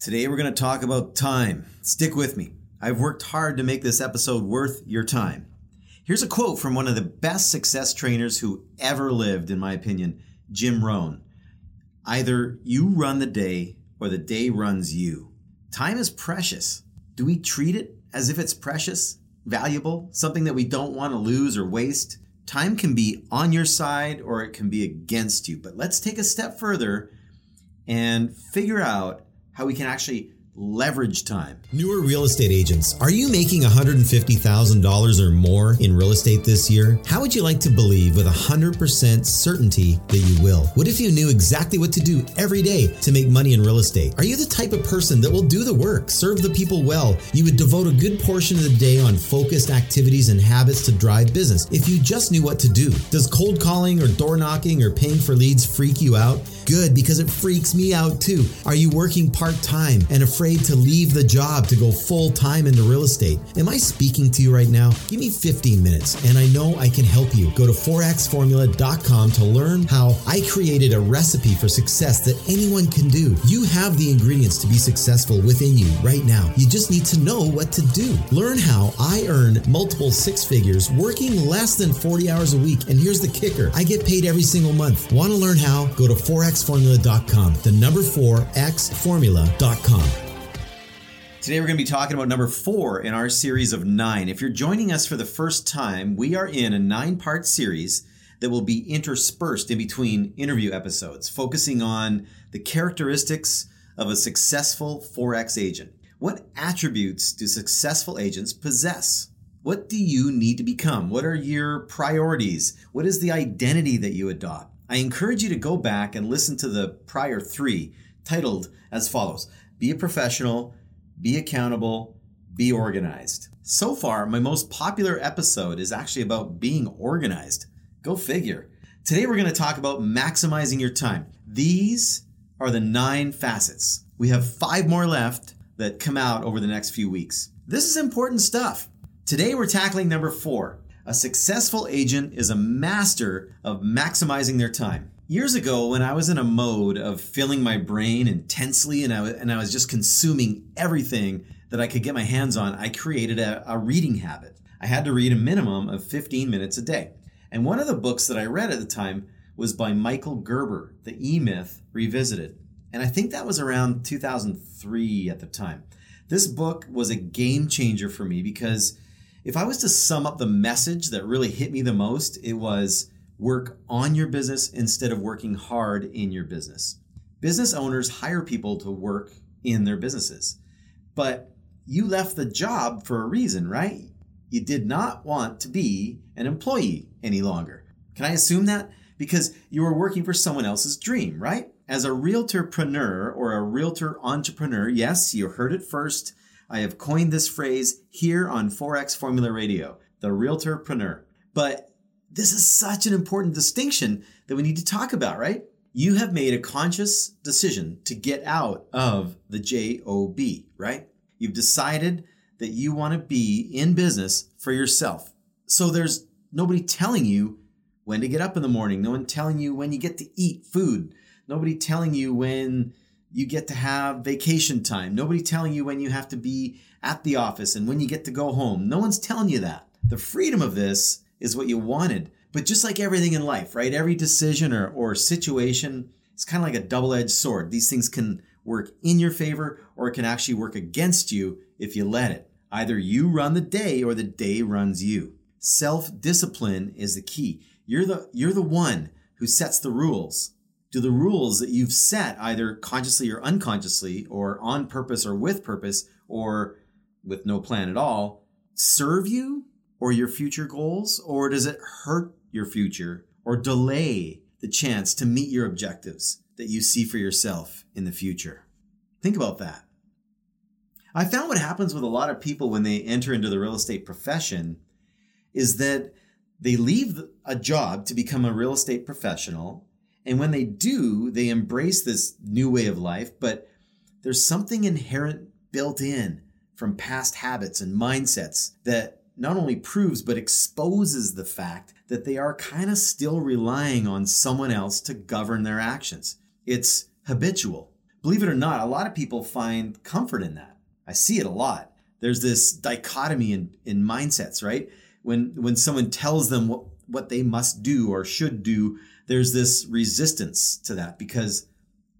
Today we're going to talk about time. Stick with me. I've worked hard to make this episode worth your time. Here's a quote from one of the best success trainers who ever lived, in my opinion, Jim Rohn. Either you run the day or the day runs you. Time is precious. Do we treat it as if it's precious, valuable, something that we don't want to lose or waste? Time can be on your side or it can be against you. But let's take a step further and figure out how we can actually leverage time. Newer real estate agents, are you making $150,000 or more in real estate this year? How would you like to believe with 100% certainty that you will? What if you knew exactly what to do every day to make money in real estate? Are you the type of person that will do the work, serve the people well? You would devote a good portion of the day on focused activities and habits to drive business if you just knew what to do. Does cold calling or door knocking or paying for leads freak you out? Good, because it freaks me out too. Are you working part time and afraid? to leave the job to go full time into real estate. Am I speaking to you right now? Give me 15 minutes and I know I can help you. Go to 4xformula.com to learn how I created a recipe for success that anyone can do. You have the ingredients to be successful within you right now. You just need to know what to do. Learn how I earn multiple six figures working less than 40 hours a week. And here's the kicker I get paid every single month. Want to learn how? Go to 4xformula.com. The number 4xformula.com. Today, we're going to be talking about number four in our series of nine. If you're joining us for the first time, we are in a nine part series that will be interspersed in between interview episodes, focusing on the characteristics of a successful 4X agent. What attributes do successful agents possess? What do you need to become? What are your priorities? What is the identity that you adopt? I encourage you to go back and listen to the prior three, titled as follows Be a professional be accountable, be organized. So far, my most popular episode is actually about being organized. Go figure. Today, we're going to talk about maximizing your time. These are the nine facets. We have five more left that come out over the next few weeks. This is important stuff. Today, we're tackling number four. A successful agent is a master of maximizing their time. Years ago, when I was in a mode of filling my brain intensely and I, was, and I was just consuming everything that I could get my hands on, I created a, a reading habit. I had to read a minimum of 15 minutes a day. And one of the books that I read at the time was by Michael Gerber, The E Myth Revisited. And I think that was around 2003 at the time. This book was a game changer for me because if I was to sum up the message that really hit me the most, it was Work on your business instead of working hard in your business. Business owners hire people to work in their businesses, but you left the job for a reason, right? You did not want to be an employee any longer. Can I assume that? Because you were working for someone else's dream, right? As a realtorpreneur or a realtor entrepreneur, yes, you heard it first. I have coined this phrase here on 4X Formula Radio, the realtorpreneur. But this is such an important distinction that we need to talk about, right? You have made a conscious decision to get out of the JOB, right? You've decided that you want to be in business for yourself. So there's nobody telling you when to get up in the morning, no one telling you when you get to eat food, nobody telling you when you get to have vacation time, nobody telling you when you have to be at the office and when you get to go home. No one's telling you that. The freedom of this is what you wanted. But just like everything in life, right? Every decision or, or situation it's kind of like a double edged sword. These things can work in your favor or it can actually work against you if you let it. Either you run the day or the day runs you. Self discipline is the key. You're the, you're the one who sets the rules. Do the rules that you've set, either consciously or unconsciously, or on purpose or with purpose, or with no plan at all, serve you or your future goals? Or does it hurt your future or delay the chance to meet your objectives that you see for yourself in the future? Think about that. I found what happens with a lot of people when they enter into the real estate profession is that they leave a job to become a real estate professional. And when they do, they embrace this new way of life, but there's something inherent built in from past habits and mindsets that not only proves but exposes the fact that they are kind of still relying on someone else to govern their actions. It's habitual. believe it or not, a lot of people find comfort in that. I see it a lot. There's this dichotomy in, in mindsets, right? When when someone tells them what, what they must do or should do, there's this resistance to that because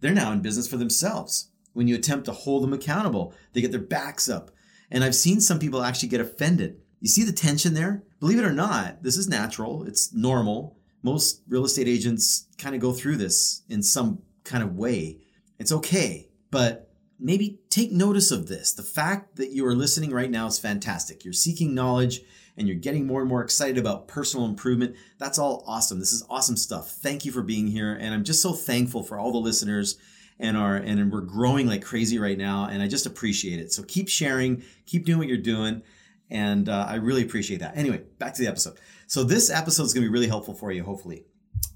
they're now in business for themselves. When you attempt to hold them accountable, they get their backs up. And I've seen some people actually get offended. You see the tension there? Believe it or not, this is natural, it's normal. Most real estate agents kind of go through this in some kind of way. It's okay, but maybe take notice of this. The fact that you are listening right now is fantastic. You're seeking knowledge and you're getting more and more excited about personal improvement. That's all awesome. This is awesome stuff. Thank you for being here. And I'm just so thankful for all the listeners and our and we're growing like crazy right now and i just appreciate it so keep sharing keep doing what you're doing and uh, i really appreciate that anyway back to the episode so this episode is going to be really helpful for you hopefully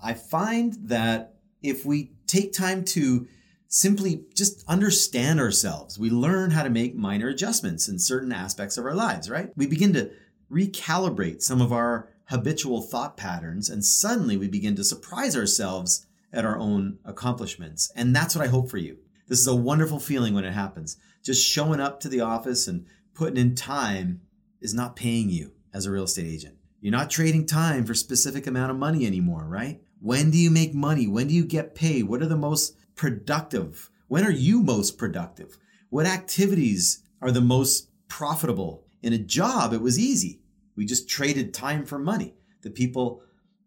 i find that if we take time to simply just understand ourselves we learn how to make minor adjustments in certain aspects of our lives right we begin to recalibrate some of our habitual thought patterns and suddenly we begin to surprise ourselves at our own accomplishments. And that's what I hope for you. This is a wonderful feeling when it happens. Just showing up to the office and putting in time is not paying you as a real estate agent. You're not trading time for specific amount of money anymore, right? When do you make money? When do you get paid? What are the most productive? When are you most productive? What activities are the most profitable? In a job, it was easy. We just traded time for money. The people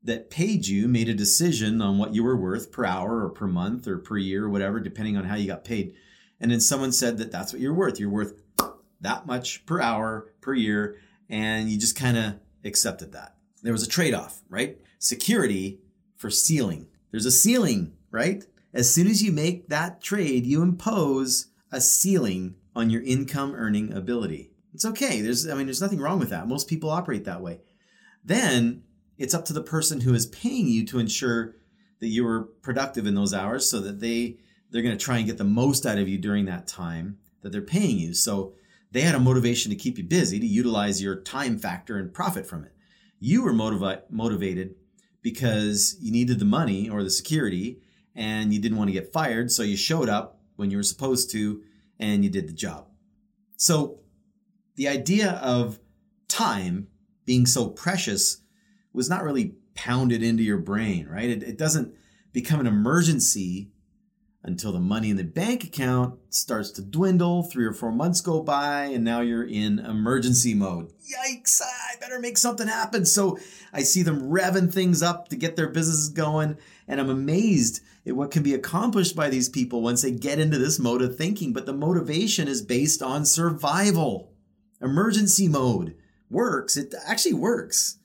that paid you made a decision on what you were worth per hour or per month or per year or whatever, depending on how you got paid. And then someone said that that's what you're worth. You're worth that much per hour, per year. And you just kind of accepted that. There was a trade off, right? Security for ceiling. There's a ceiling, right? As soon as you make that trade, you impose a ceiling on your income earning ability. It's okay. There's, I mean, there's nothing wrong with that. Most people operate that way. Then it's up to the person who is paying you to ensure that you are productive in those hours so that they they're going to try and get the most out of you during that time that they're paying you so they had a motivation to keep you busy to utilize your time factor and profit from it you were motivi- motivated because you needed the money or the security and you didn't want to get fired so you showed up when you were supposed to and you did the job so the idea of time being so precious was not really pounded into your brain, right? It, it doesn't become an emergency until the money in the bank account starts to dwindle. Three or four months go by, and now you're in emergency mode. Yikes, I better make something happen. So I see them revving things up to get their businesses going, and I'm amazed at what can be accomplished by these people once they get into this mode of thinking. But the motivation is based on survival. Emergency mode works, it actually works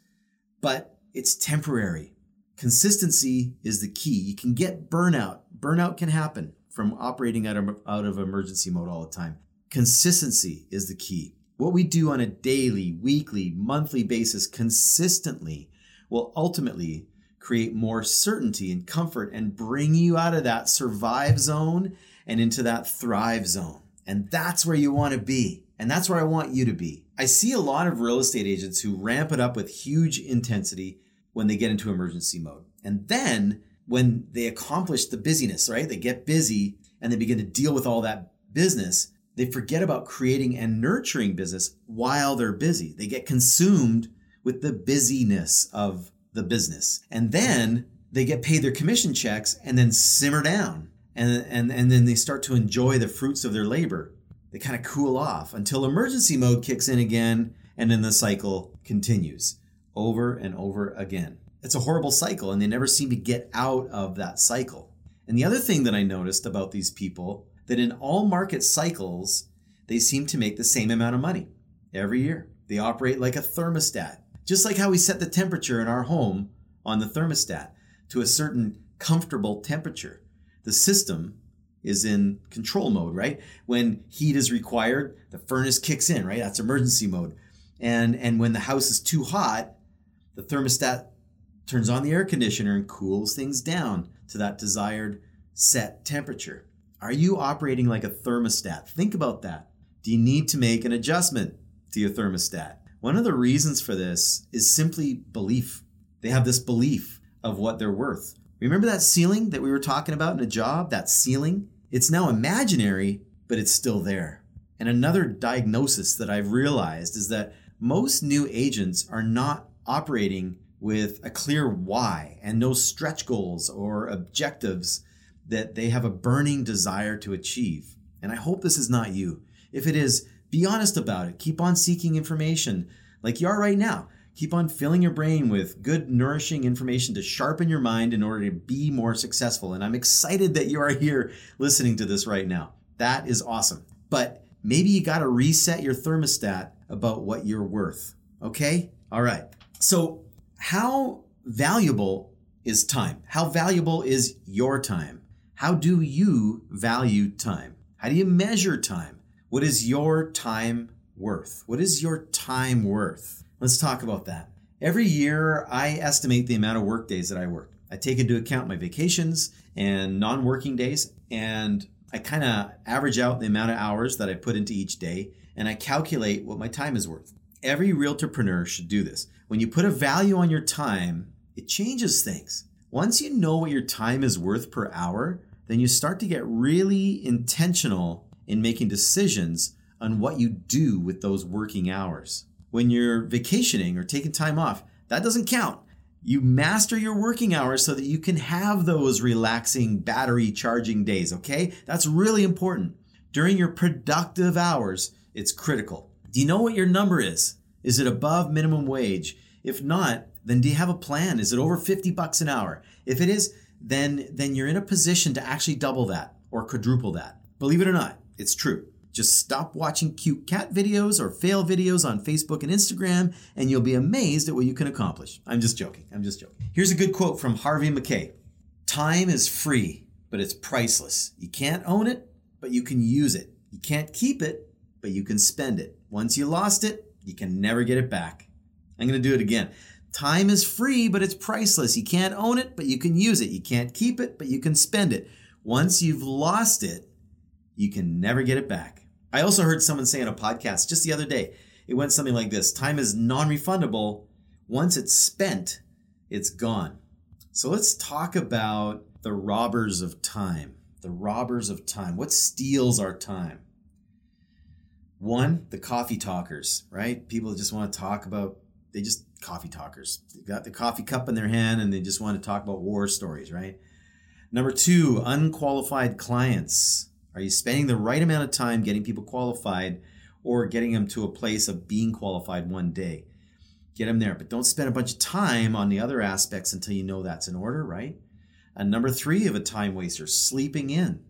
but it's temporary. Consistency is the key. You can get burnout. Burnout can happen from operating out of, out of emergency mode all the time. Consistency is the key. What we do on a daily, weekly, monthly basis consistently will ultimately create more certainty and comfort and bring you out of that survive zone and into that thrive zone. And that's where you want to be. And that's where I want you to be. I see a lot of real estate agents who ramp it up with huge intensity when they get into emergency mode. And then when they accomplish the busyness, right? They get busy and they begin to deal with all that business. They forget about creating and nurturing business while they're busy. They get consumed with the busyness of the business. And then they get paid their commission checks and then simmer down. And, and, and then they start to enjoy the fruits of their labor they kind of cool off until emergency mode kicks in again, and then the cycle continues over and over again. It's a horrible cycle, and they never seem to get out of that cycle. And the other thing that I noticed about these people that in all market cycles, they seem to make the same amount of money every year. They operate like a thermostat, just like how we set the temperature in our home on the thermostat to a certain comfortable temperature. The system is in control mode, right? When heat is required, the furnace kicks in, right? That's emergency mode. And and when the house is too hot, the thermostat turns on the air conditioner and cools things down to that desired set temperature. Are you operating like a thermostat? Think about that. Do you need to make an adjustment to your thermostat? One of the reasons for this is simply belief. They have this belief of what they're worth. Remember that ceiling that we were talking about in a job? That ceiling? It's now imaginary, but it's still there. And another diagnosis that I've realized is that most new agents are not operating with a clear why and no stretch goals or objectives that they have a burning desire to achieve. And I hope this is not you. If it is, be honest about it. Keep on seeking information like you are right now. Keep on filling your brain with good, nourishing information to sharpen your mind in order to be more successful. And I'm excited that you are here listening to this right now. That is awesome. But maybe you got to reset your thermostat about what you're worth. Okay? All right. So, how valuable is time? How valuable is your time? How do you value time? How do you measure time? What is your time worth? What is your time worth? Let's talk about that. Every year, I estimate the amount of work days that I work. I take into account my vacations and non working days, and I kind of average out the amount of hours that I put into each day, and I calculate what my time is worth. Every realtorpreneur should do this. When you put a value on your time, it changes things. Once you know what your time is worth per hour, then you start to get really intentional in making decisions on what you do with those working hours when you're vacationing or taking time off, that doesn't count. You master your working hours so that you can have those relaxing battery charging days, okay? That's really important. During your productive hours, it's critical. Do you know what your number is? Is it above minimum wage? If not, then do you have a plan? Is it over 50 bucks an hour? If it is, then then you're in a position to actually double that or quadruple that. Believe it or not, it's true. Just stop watching cute cat videos or fail videos on Facebook and Instagram, and you'll be amazed at what you can accomplish. I'm just joking. I'm just joking. Here's a good quote from Harvey Mackay Time is free, but it's priceless. You can't own it, but you can use it. You can't keep it, but you can spend it. Once you lost it, you can never get it back. I'm going to do it again. Time is free, but it's priceless. You can't own it, but you can use it. You can't keep it, but you can spend it. Once you've lost it, you can never get it back. I also heard someone say on a podcast just the other day, it went something like this time is non refundable. Once it's spent, it's gone. So let's talk about the robbers of time. The robbers of time. What steals our time? One, the coffee talkers, right? People just want to talk about, they just coffee talkers. They got the coffee cup in their hand and they just want to talk about war stories, right? Number two, unqualified clients. Are you spending the right amount of time getting people qualified or getting them to a place of being qualified one day? Get them there, but don't spend a bunch of time on the other aspects until you know that's in order, right? And number three of a time waster, sleeping in.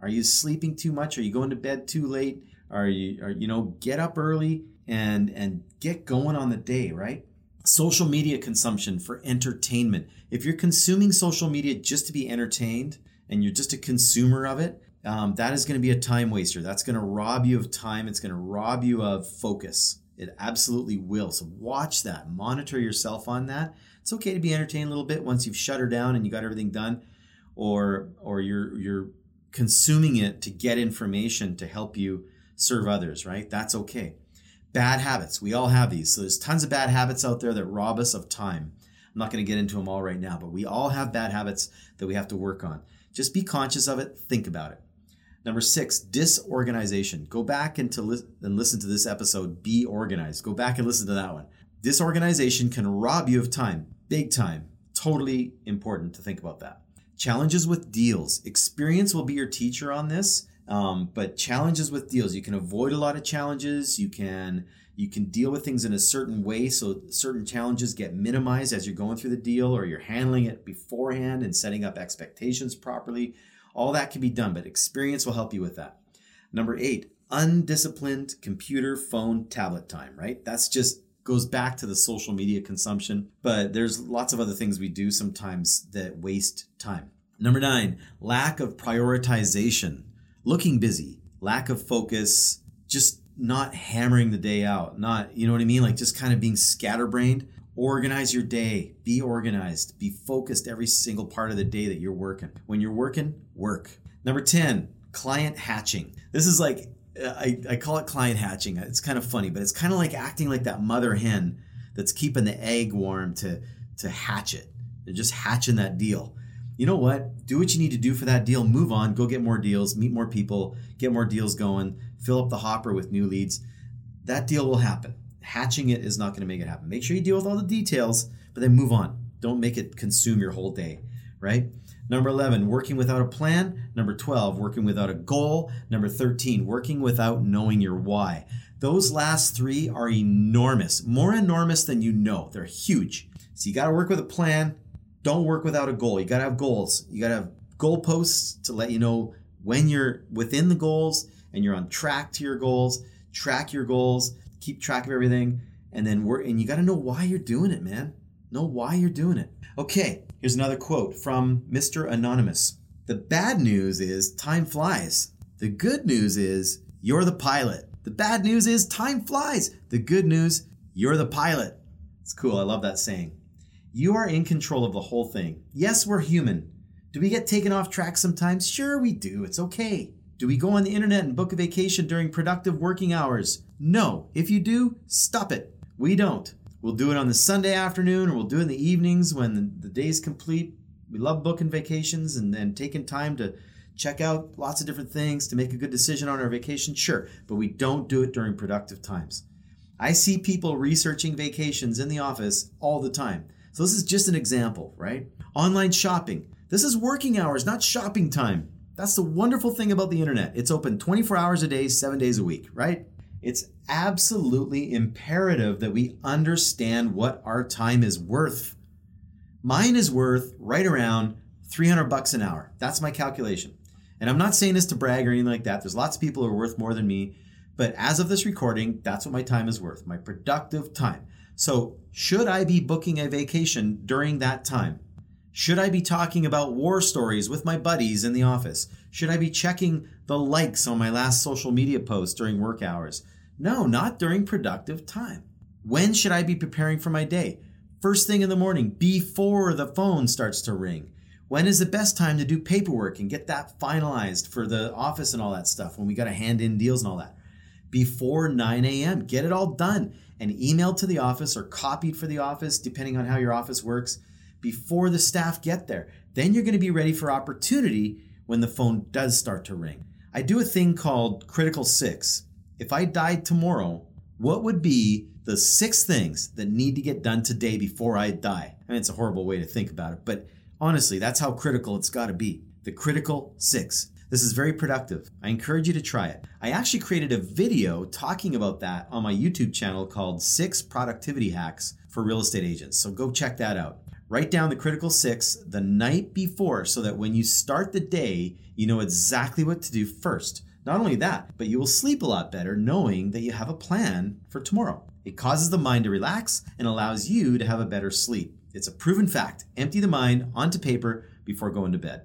Are you sleeping too much? Are you going to bed too late? Are you, are, you know, get up early and and get going on the day, right? Social media consumption for entertainment. If you're consuming social media just to be entertained and you're just a consumer of it, um, that is going to be a time waster. That's going to rob you of time. It's going to rob you of focus. It absolutely will. So watch that. Monitor yourself on that. It's okay to be entertained a little bit once you've shut her down and you got everything done, or or you're you're consuming it to get information to help you serve others. Right? That's okay. Bad habits. We all have these. So there's tons of bad habits out there that rob us of time. I'm not going to get into them all right now, but we all have bad habits that we have to work on. Just be conscious of it. Think about it. Number six, disorganization. Go back and, to li- and listen to this episode, Be Organized. Go back and listen to that one. Disorganization can rob you of time, big time. Totally important to think about that. Challenges with deals. Experience will be your teacher on this, um, but challenges with deals. You can avoid a lot of challenges. You can you can deal with things in a certain way so certain challenges get minimized as you're going through the deal or you're handling it beforehand and setting up expectations properly all that can be done, but experience will help you with that. Number eight, undisciplined computer, phone, tablet time, right? That's just goes back to the social media consumption, but there's lots of other things we do sometimes that waste time. Number nine, lack of prioritization, looking busy, lack of focus, just not hammering the day out, not, you know what I mean? Like just kind of being scatterbrained. Organize your day. Be organized. Be focused every single part of the day that you're working. When you're working, work. Number 10, client hatching. This is like, uh, I, I call it client hatching. It's kind of funny, but it's kind of like acting like that mother hen that's keeping the egg warm to, to hatch it. They're just hatching that deal. You know what? Do what you need to do for that deal. Move on. Go get more deals. Meet more people. Get more deals going. Fill up the hopper with new leads. That deal will happen. Hatching it is not going to make it happen. Make sure you deal with all the details, but then move on. Don't make it consume your whole day, right? Number 11, working without a plan. Number 12, working without a goal. Number 13, working without knowing your why. Those last three are enormous, more enormous than you know. They're huge. So you got to work with a plan. Don't work without a goal. You got to have goals. You got to have goalposts to let you know when you're within the goals and you're on track to your goals. Track your goals, keep track of everything, and then work. And you got to know why you're doing it, man. Know why you're doing it. Okay, here's another quote from Mr. Anonymous. The bad news is time flies. The good news is you're the pilot. The bad news is time flies. The good news, you're the pilot. It's cool. I love that saying. You are in control of the whole thing. Yes, we're human. Do we get taken off track sometimes? Sure, we do. It's okay. Do we go on the internet and book a vacation during productive working hours? No. If you do, stop it. We don't. We'll do it on the Sunday afternoon or we'll do it in the evenings when the, the day's complete. We love booking vacations and, then taking time to check out lots of different things to make a good decision on our vacation. Sure, but we don't do it during productive times. I see people researching vacations in the office all the time. So this is just an example, right? Online shopping. This is working hours, not shopping time. That's the wonderful thing about the internet. It's open 24 hours a day, seven days a week, right? It's absolutely imperative that we understand what our time is worth. Mine is worth right around 300 bucks an hour. That's my calculation. And I'm not saying this to brag or anything like that. There's lots of people who are worth more than me. But as of this recording, that's what my time is worth, my productive time. So, should I be booking a vacation during that time? Should I be talking about war stories with my buddies in the office? Should I be checking the likes on my last social media post during work hours? No, not during productive time. When should I be preparing for my day? First thing in the morning, before the phone starts to ring. When is the best time to do paperwork and get that finalized for the office and all that stuff when we got to hand in deals and all that? Before 9 a.m. Get it all done and emailed to the office or copied for the office, depending on how your office works before the staff get there. Then you're going to be ready for opportunity when the phone does start to ring. I do a thing called Critical Six. If I died tomorrow, what would be the six things that need to get done today before I die? I mean, it's a horrible way to think about it, but honestly, that's how critical it's got to be. The Critical Six. This is very productive. I encourage you to try it. I actually created a video talking about that on my YouTube channel called Six Productivity Hacks for Real Estate Agents. So go check that out. Write down the critical six the night before so that when you start the day, you know exactly what to do first. Not only that, but you will sleep a lot better knowing that you have a plan for tomorrow. It causes the mind to relax and allows you to have a better sleep. It's a proven fact. Empty the mind onto paper before going to bed.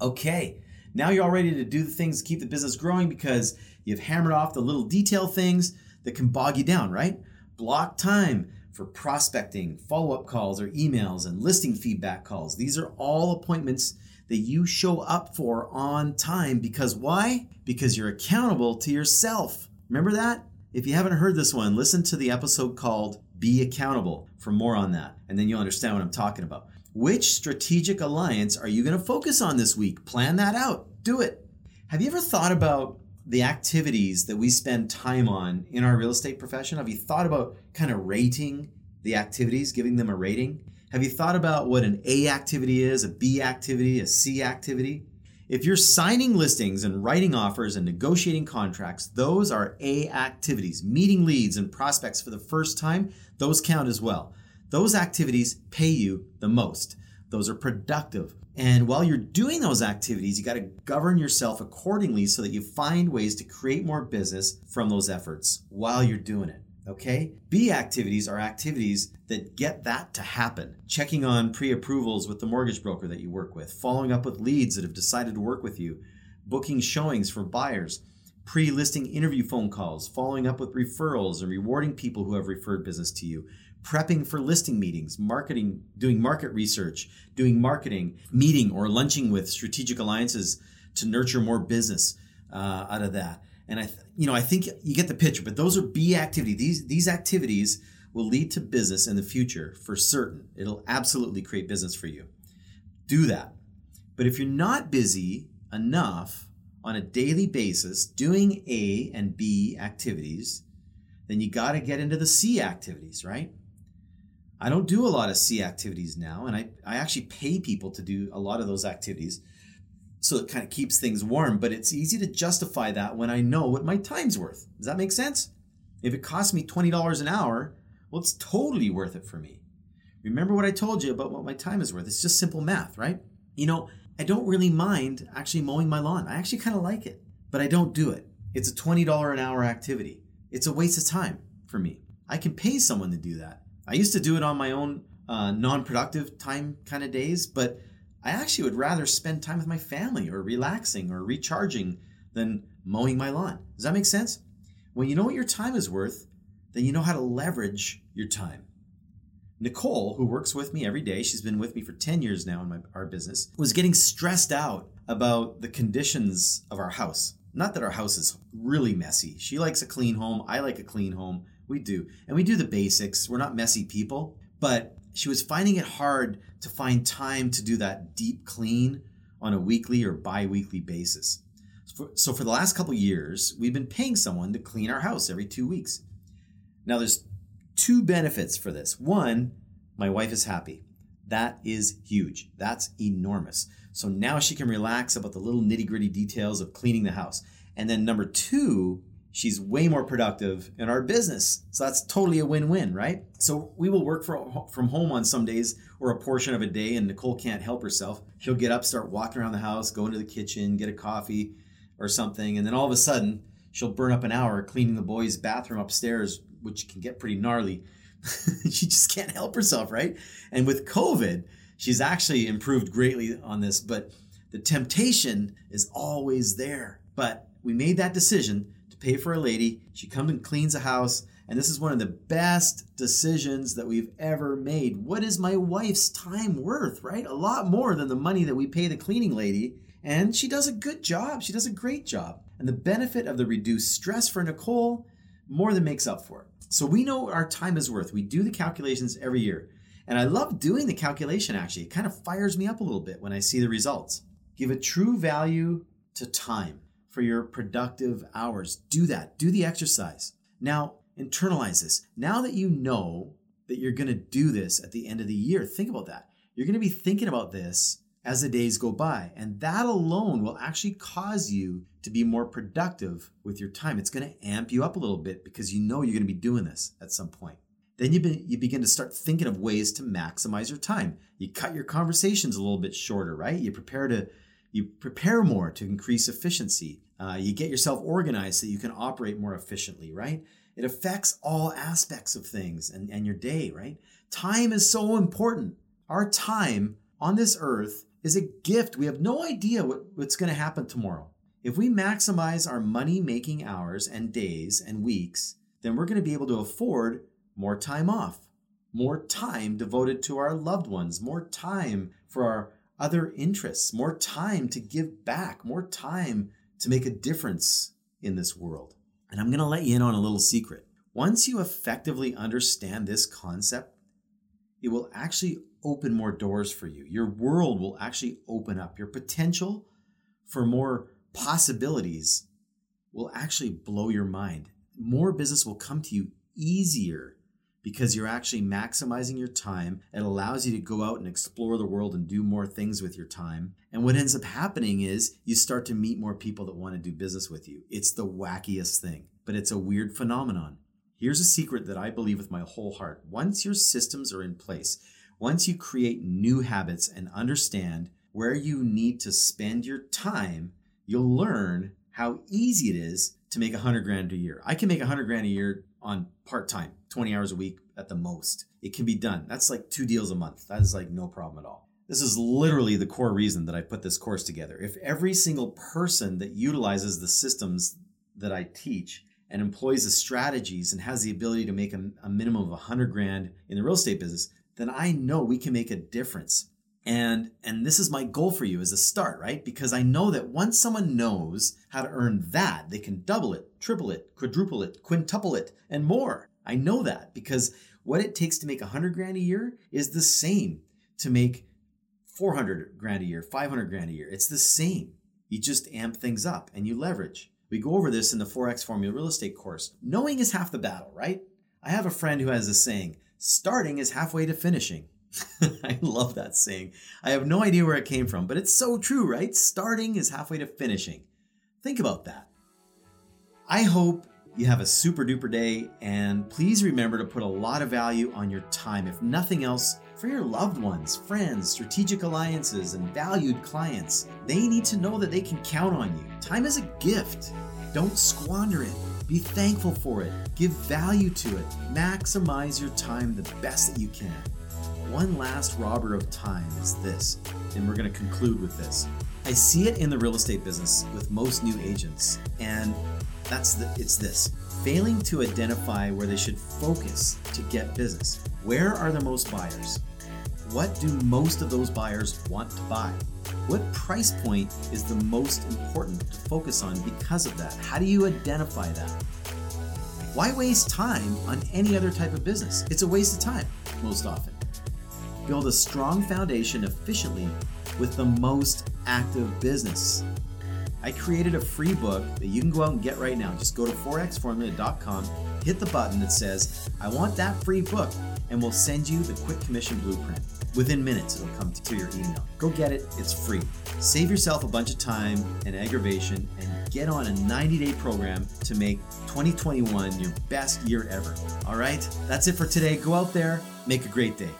Okay, now you're all ready to do the things to keep the business growing because you've hammered off the little detail things that can bog you down, right? Block time for prospecting, follow up calls or emails, and listing feedback calls. These are all appointments that you show up for on time because why? Because you're accountable to yourself. Remember that? If you haven't heard this one, listen to the episode called Be Accountable for more on that, and then you'll understand what I'm talking about. Which strategic alliance are you going to focus on this week? Plan that out. Do it. Have you ever thought about the activities that we spend time on in our real estate profession? Have you thought about kind of rating the activities, giving them a rating? Have you thought about what an A activity is, a B activity, a C activity? If you're signing listings and writing offers and negotiating contracts, those are A activities. Meeting leads and prospects for the first time, those count as well. Those activities pay you the most. Those are productive. And while you're doing those activities, you got to govern yourself accordingly so that you find ways to create more business from those efforts while you're doing it. Okay? B activities are activities that get that to happen. Checking on pre approvals with the mortgage broker that you work with, following up with leads that have decided to work with you, booking showings for buyers, pre listing interview phone calls, following up with referrals, and rewarding people who have referred business to you, prepping for listing meetings, marketing, doing market research, doing marketing, meeting or lunching with strategic alliances to nurture more business uh, out of that. And I, th- you know, I think you get the picture. But those are B activity. These these activities will lead to business in the future for certain. It'll absolutely create business for you. do that. But if you're not busy enough on a daily basis doing A and B activities, then you got to get into the C activities, right? I don't do a lot of C activities now, and I, I actually pay people to do a lot of those activities. So it kind of keeps things warm, but it's easy to justify that when I know what my time's worth. Does that make sense? If it costs me $20 an hour, well, it's totally worth it for me. Remember what I told you about what my time is worth. It's just simple math, right? You know, I don't really mind actually mowing my lawn. I actually kind of like it, but I don't do it. It's a $20 an hour activity. It's a waste of time for me. I can pay someone to do that. I used to do it on my own uh, non productive time kind of days, but I actually would rather spend time with my family or relaxing or recharging than mowing my lawn. Does that make sense? When you know what your time is worth, then you know how to leverage your time. Nicole, who works with me every day, she's been with me for 10 years now in my, our business, was getting stressed out about the conditions of our house. Not that our house is really messy. She likes a clean home. I like a clean home. We do. And we do the basics. We're not messy people. But she was finding it hard to find time to do that deep clean on a weekly or bi weekly basis. So for the last couple years, we've been paying someone to clean our house every two weeks. Now, there's two benefits for this. One, my wife is happy. That is huge. That's enormous. So now she can relax about the little nitty gritty details of cleaning the house. And then number two, she's way more productive in our business. So that's totally a win win, right? So we will work for, from home on some days or a portion of a day, and Nicole can't help herself. She'll get up, start walking around the house, go into the kitchen, get a coffee or something. And then all of a sudden, she'll burn up an hour cleaning the boys' bathroom upstairs which can get pretty gnarly. she just can't help herself, right? And with COVID, she's actually improved greatly on this, but the temptation is always there. But we made that decision to pay for a lady. She comes and cleans a house, and this is one of the best decisions that we've ever made. What is my wife's time worth, right? A lot more than the money that we pay the cleaning lady. And she does a good job. She does a great job. And the benefit of the reduced stress for Nicole more than makes up for it. So we know our time is worth. We do the calculations every year. And I love doing the calculation actually. It kind of fires me up a little bit when I see the results. Give a true value to time for your productive hours. Do that. Do the exercise. Now, internalize this. Now that you know that you're going to do this at the end of the year, think about that. You're going to be thinking about this as the days go by. And that alone will actually cause you to be more productive with your time. It's going to amp you up a little bit because you know you're going to be doing this at some point. Then you, be, you begin to start thinking of ways to maximize your time. You cut your conversations a little bit shorter, right? You prepare to you prepare more to increase efficiency. Uh, you get yourself organized so you can operate more efficiently, right? It affects all aspects of things and, and your day, right? Time is so important. Our time on this earth is a gift. We have no idea what, what's going to happen tomorrow. If we maximize our money making hours and days and weeks, then we're going to be able to afford more time off, more time devoted to our loved ones, more time for our other interests, more time to give back, more time to make a difference in this world. And I'm going to let you in on a little secret. Once you effectively understand this concept, it will actually open more doors for you. Your world will actually open up. Your potential for more possibilities will actually blow your mind. More business will come to you easier because you're actually maximizing your time. It allows you to go out and explore the world and do more things with your time. And what ends up happening is you start to meet more people that want to do business with you. It's the wackiest thing, but it's a weird phenomenon. Here's a secret that I believe with my whole heart. Once your systems are in place, once you create new habits and understand where you need to spend your time, you'll learn how easy it is to make a hundred grand a year. I can make a hundred grand a year on part time, 20 hours a week at the most. It can be done. That's like two deals a month. That is like no problem at all. This is literally the core reason that I put this course together. If every single person that utilizes the systems that I teach and employs the strategies and has the ability to make a, a minimum of 100 grand in the real estate business, then I know we can make a difference. And and this is my goal for you as a start, right? Because I know that once someone knows how to earn that, they can double it, triple it, quadruple it, quintuple it, and more. I know that because what it takes to make 100 grand a year is the same to make 400 grand a year, 500 grand a year. It's the same. You just amp things up and you leverage. We go over this in the 4X Formula Real Estate course. Knowing is half the battle, right? I have a friend who has a saying starting is halfway to finishing. I love that saying. I have no idea where it came from, but it's so true, right? Starting is halfway to finishing. Think about that. I hope you have a super duper day, and please remember to put a lot of value on your time, if nothing else, for your loved ones, friends, strategic alliances, and valued clients. They need to know that they can count on you. Time is a gift. Don't squander it. Be thankful for it. Give value to it. Maximize your time the best that you can. One last robber of time is this, and we're going to conclude with this. I see it in the real estate business with most new agents, and that's the, it's this failing to identify where they should focus to get business. Where are the most buyers? What do most of those buyers want to buy? What price point is the most important to focus on because of that? How do you identify that? Why waste time on any other type of business? It's a waste of time most often. Build a strong foundation efficiently with the most active business. I created a free book that you can go out and get right now. Just go to 4xformula.com, hit the button that says, I want that free book, and we'll send you the quick commission blueprint. Within minutes, it'll come to your email. Go get it, it's free. Save yourself a bunch of time and aggravation and get on a 90 day program to make 2021 your best year ever. All right, that's it for today. Go out there, make a great day.